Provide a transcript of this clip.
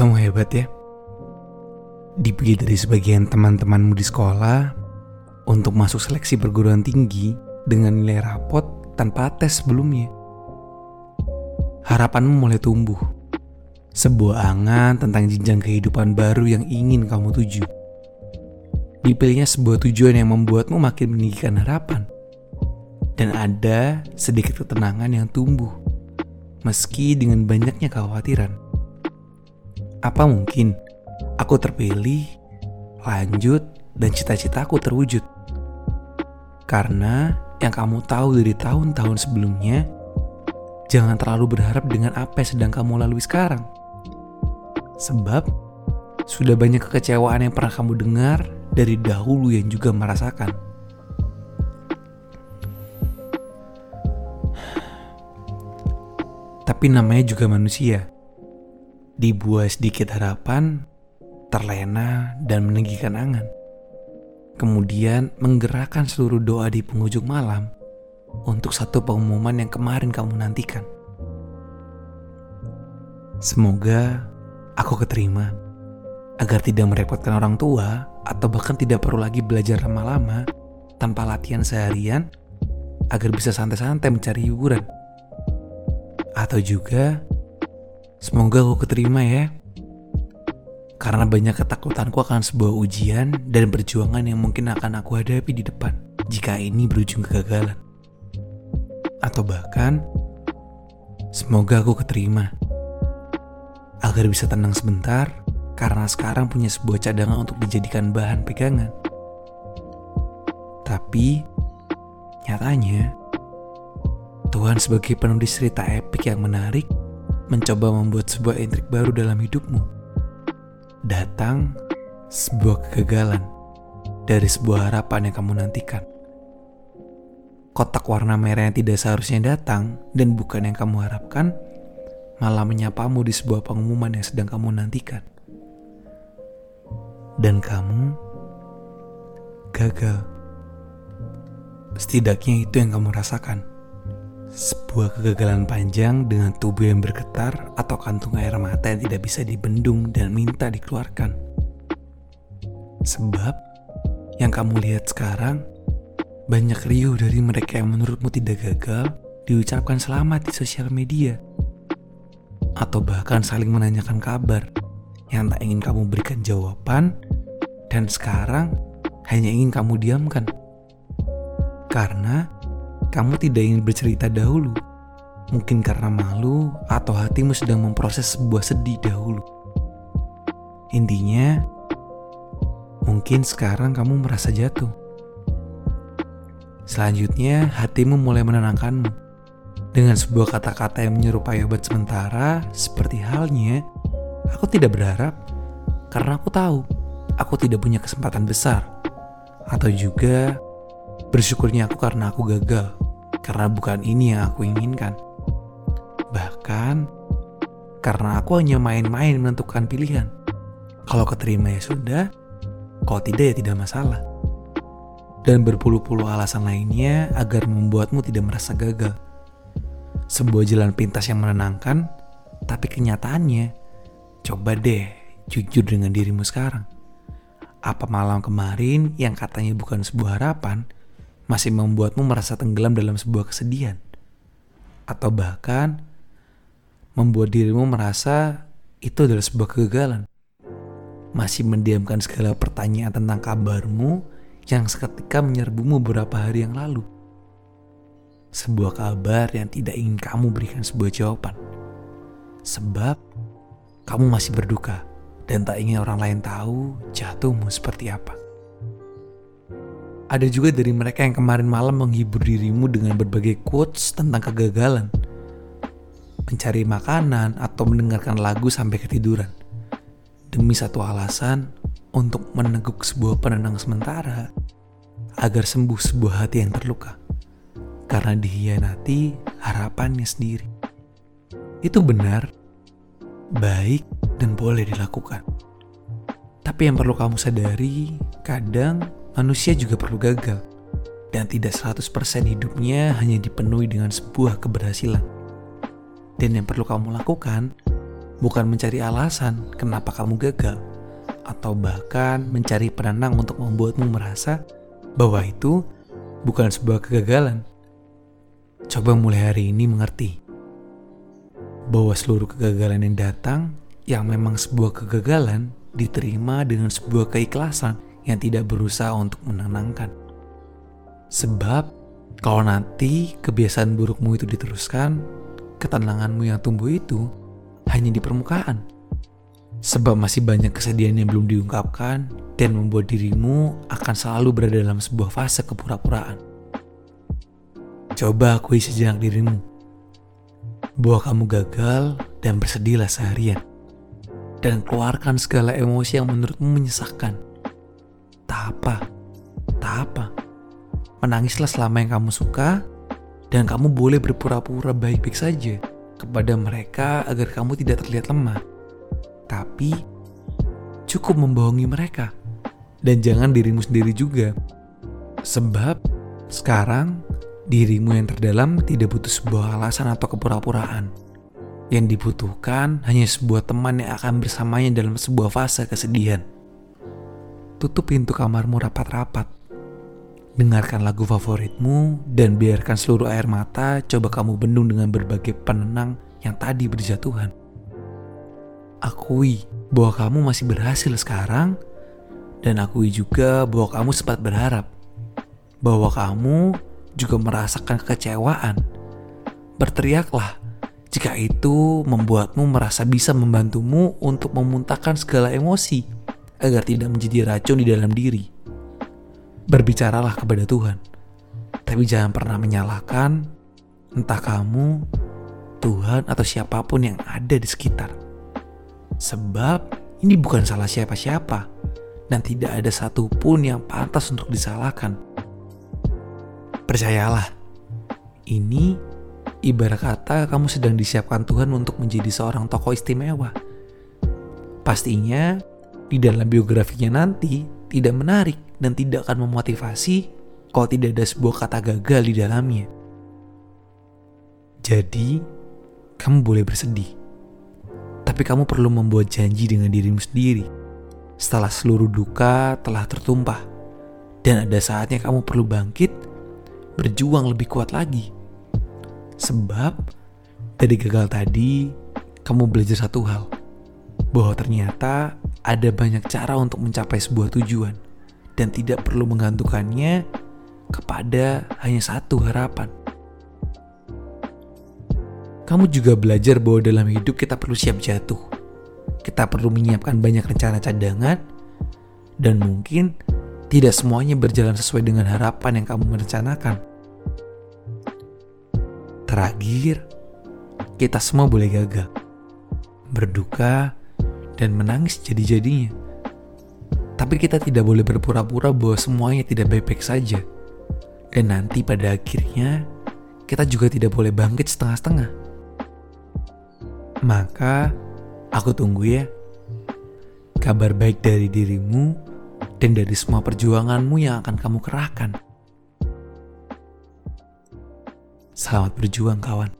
Kamu hebat ya. Dipilih dari sebagian teman-temanmu di sekolah untuk masuk seleksi perguruan tinggi dengan nilai rapot tanpa tes sebelumnya. Harapanmu mulai tumbuh. Sebuah angan tentang jenjang kehidupan baru yang ingin kamu tuju. Dipilihnya sebuah tujuan yang membuatmu makin meninggikan harapan. Dan ada sedikit ketenangan yang tumbuh, meski dengan banyaknya kekhawatiran. Apa mungkin aku terpilih, lanjut, dan cita-citaku terwujud? Karena yang kamu tahu dari tahun-tahun sebelumnya, jangan terlalu berharap dengan apa yang sedang kamu lalui sekarang. Sebab, sudah banyak kekecewaan yang pernah kamu dengar dari dahulu yang juga merasakan. Tapi namanya juga manusia dibuat sedikit harapan, terlena dan meninggikan angan. Kemudian menggerakkan seluruh doa di penghujung malam untuk satu pengumuman yang kemarin kamu nantikan. Semoga aku keterima agar tidak merepotkan orang tua atau bahkan tidak perlu lagi belajar lama-lama tanpa latihan seharian agar bisa santai-santai mencari hiburan. Atau juga Semoga aku keterima ya. Karena banyak ketakutanku akan sebuah ujian dan perjuangan yang mungkin akan aku hadapi di depan jika ini berujung kegagalan. Atau bahkan, semoga aku keterima. Agar bisa tenang sebentar, karena sekarang punya sebuah cadangan untuk dijadikan bahan pegangan. Tapi, nyatanya, Tuhan sebagai penulis cerita epik yang menarik mencoba membuat sebuah intrik baru dalam hidupmu. Datang sebuah kegagalan dari sebuah harapan yang kamu nantikan. Kotak warna merah yang tidak seharusnya datang dan bukan yang kamu harapkan, malah menyapamu di sebuah pengumuman yang sedang kamu nantikan. Dan kamu gagal. Setidaknya itu yang kamu rasakan. Sebuah kegagalan panjang dengan tubuh yang bergetar atau kantung air mata yang tidak bisa dibendung dan minta dikeluarkan. Sebab yang kamu lihat sekarang banyak riuh dari mereka yang menurutmu tidak gagal diucapkan selamat di sosial media atau bahkan saling menanyakan kabar yang tak ingin kamu berikan jawaban dan sekarang hanya ingin kamu diamkan. Karena kamu tidak ingin bercerita dahulu. Mungkin karena malu atau hatimu sedang memproses sebuah sedih dahulu. Intinya, mungkin sekarang kamu merasa jatuh. Selanjutnya, hatimu mulai menenangkanmu dengan sebuah kata-kata yang menyerupai obat sementara, seperti halnya, aku tidak berharap karena aku tahu aku tidak punya kesempatan besar, atau juga Bersyukurnya aku karena aku gagal, karena bukan ini yang aku inginkan. Bahkan, karena aku hanya main-main menentukan pilihan. Kalau keterima ya sudah, kalau tidak ya tidak masalah. Dan berpuluh-puluh alasan lainnya agar membuatmu tidak merasa gagal. Sebuah jalan pintas yang menenangkan, tapi kenyataannya, coba deh jujur dengan dirimu sekarang. Apa malam kemarin yang katanya bukan sebuah harapan, masih membuatmu merasa tenggelam dalam sebuah kesedihan, atau bahkan membuat dirimu merasa itu adalah sebuah kegagalan. Masih mendiamkan segala pertanyaan tentang kabarmu yang seketika menyerbumu beberapa hari yang lalu. Sebuah kabar yang tidak ingin kamu berikan sebuah jawaban. Sebab kamu masih berduka dan tak ingin orang lain tahu jatuhmu seperti apa. Ada juga dari mereka yang kemarin malam menghibur dirimu dengan berbagai quotes tentang kegagalan. Mencari makanan atau mendengarkan lagu sampai ketiduran. Demi satu alasan untuk meneguk sebuah penenang sementara agar sembuh sebuah hati yang terluka. Karena dihianati harapannya sendiri. Itu benar, baik, dan boleh dilakukan. Tapi yang perlu kamu sadari, kadang manusia juga perlu gagal. Dan tidak 100% hidupnya hanya dipenuhi dengan sebuah keberhasilan. Dan yang perlu kamu lakukan bukan mencari alasan kenapa kamu gagal, atau bahkan mencari penenang untuk membuatmu merasa bahwa itu bukan sebuah kegagalan. Coba mulai hari ini mengerti bahwa seluruh kegagalan yang datang, yang memang sebuah kegagalan, diterima dengan sebuah keikhlasan yang tidak berusaha untuk menenangkan. Sebab, kalau nanti kebiasaan burukmu itu diteruskan, ketenanganmu yang tumbuh itu hanya di permukaan. Sebab masih banyak kesedihan yang belum diungkapkan dan membuat dirimu akan selalu berada dalam sebuah fase kepura-puraan. Coba akui sejenak dirimu bahwa kamu gagal dan bersedihlah seharian. Dan keluarkan segala emosi yang menurutmu menyesakkan. Tak apa, tak apa. Menangislah selama yang kamu suka dan kamu boleh berpura-pura baik-baik saja kepada mereka agar kamu tidak terlihat lemah. Tapi cukup membohongi mereka dan jangan dirimu sendiri juga. Sebab sekarang dirimu yang terdalam tidak butuh sebuah alasan atau kepura-puraan. Yang dibutuhkan hanya sebuah teman yang akan bersamanya dalam sebuah fase kesedihan. Tutup pintu kamarmu rapat-rapat. Dengarkan lagu favoritmu dan biarkan seluruh air mata coba kamu bendung dengan berbagai penenang yang tadi berjatuhan. Akui bahwa kamu masih berhasil sekarang dan akui juga bahwa kamu sempat berharap bahwa kamu juga merasakan kekecewaan. Berteriaklah jika itu membuatmu merasa bisa membantumu untuk memuntahkan segala emosi agar tidak menjadi racun di dalam diri berbicaralah kepada Tuhan. Tapi jangan pernah menyalahkan entah kamu, Tuhan atau siapa pun yang ada di sekitar. Sebab ini bukan salah siapa-siapa dan tidak ada satupun yang pantas untuk disalahkan. Percayalah, ini ibarat kata kamu sedang disiapkan Tuhan untuk menjadi seorang tokoh istimewa. Pastinya di dalam biografinya nanti tidak menarik dan tidak akan memotivasi kalau tidak ada sebuah kata gagal di dalamnya. Jadi, kamu boleh bersedih. Tapi kamu perlu membuat janji dengan dirimu sendiri. Setelah seluruh duka telah tertumpah. Dan ada saatnya kamu perlu bangkit, berjuang lebih kuat lagi. Sebab, dari gagal tadi, kamu belajar satu hal. Bahwa ternyata ada banyak cara untuk mencapai sebuah tujuan dan tidak perlu menggantungkannya kepada hanya satu harapan. Kamu juga belajar bahwa dalam hidup kita perlu siap jatuh. Kita perlu menyiapkan banyak rencana cadangan dan mungkin tidak semuanya berjalan sesuai dengan harapan yang kamu merencanakan. Terakhir, kita semua boleh gagal, berduka, dan menangis jadi-jadinya. Tapi kita tidak boleh berpura-pura bahwa semuanya tidak baik-baik saja. Dan nanti pada akhirnya, kita juga tidak boleh bangkit setengah-setengah. Maka, aku tunggu ya. Kabar baik dari dirimu dan dari semua perjuanganmu yang akan kamu kerahkan. Selamat berjuang kawan.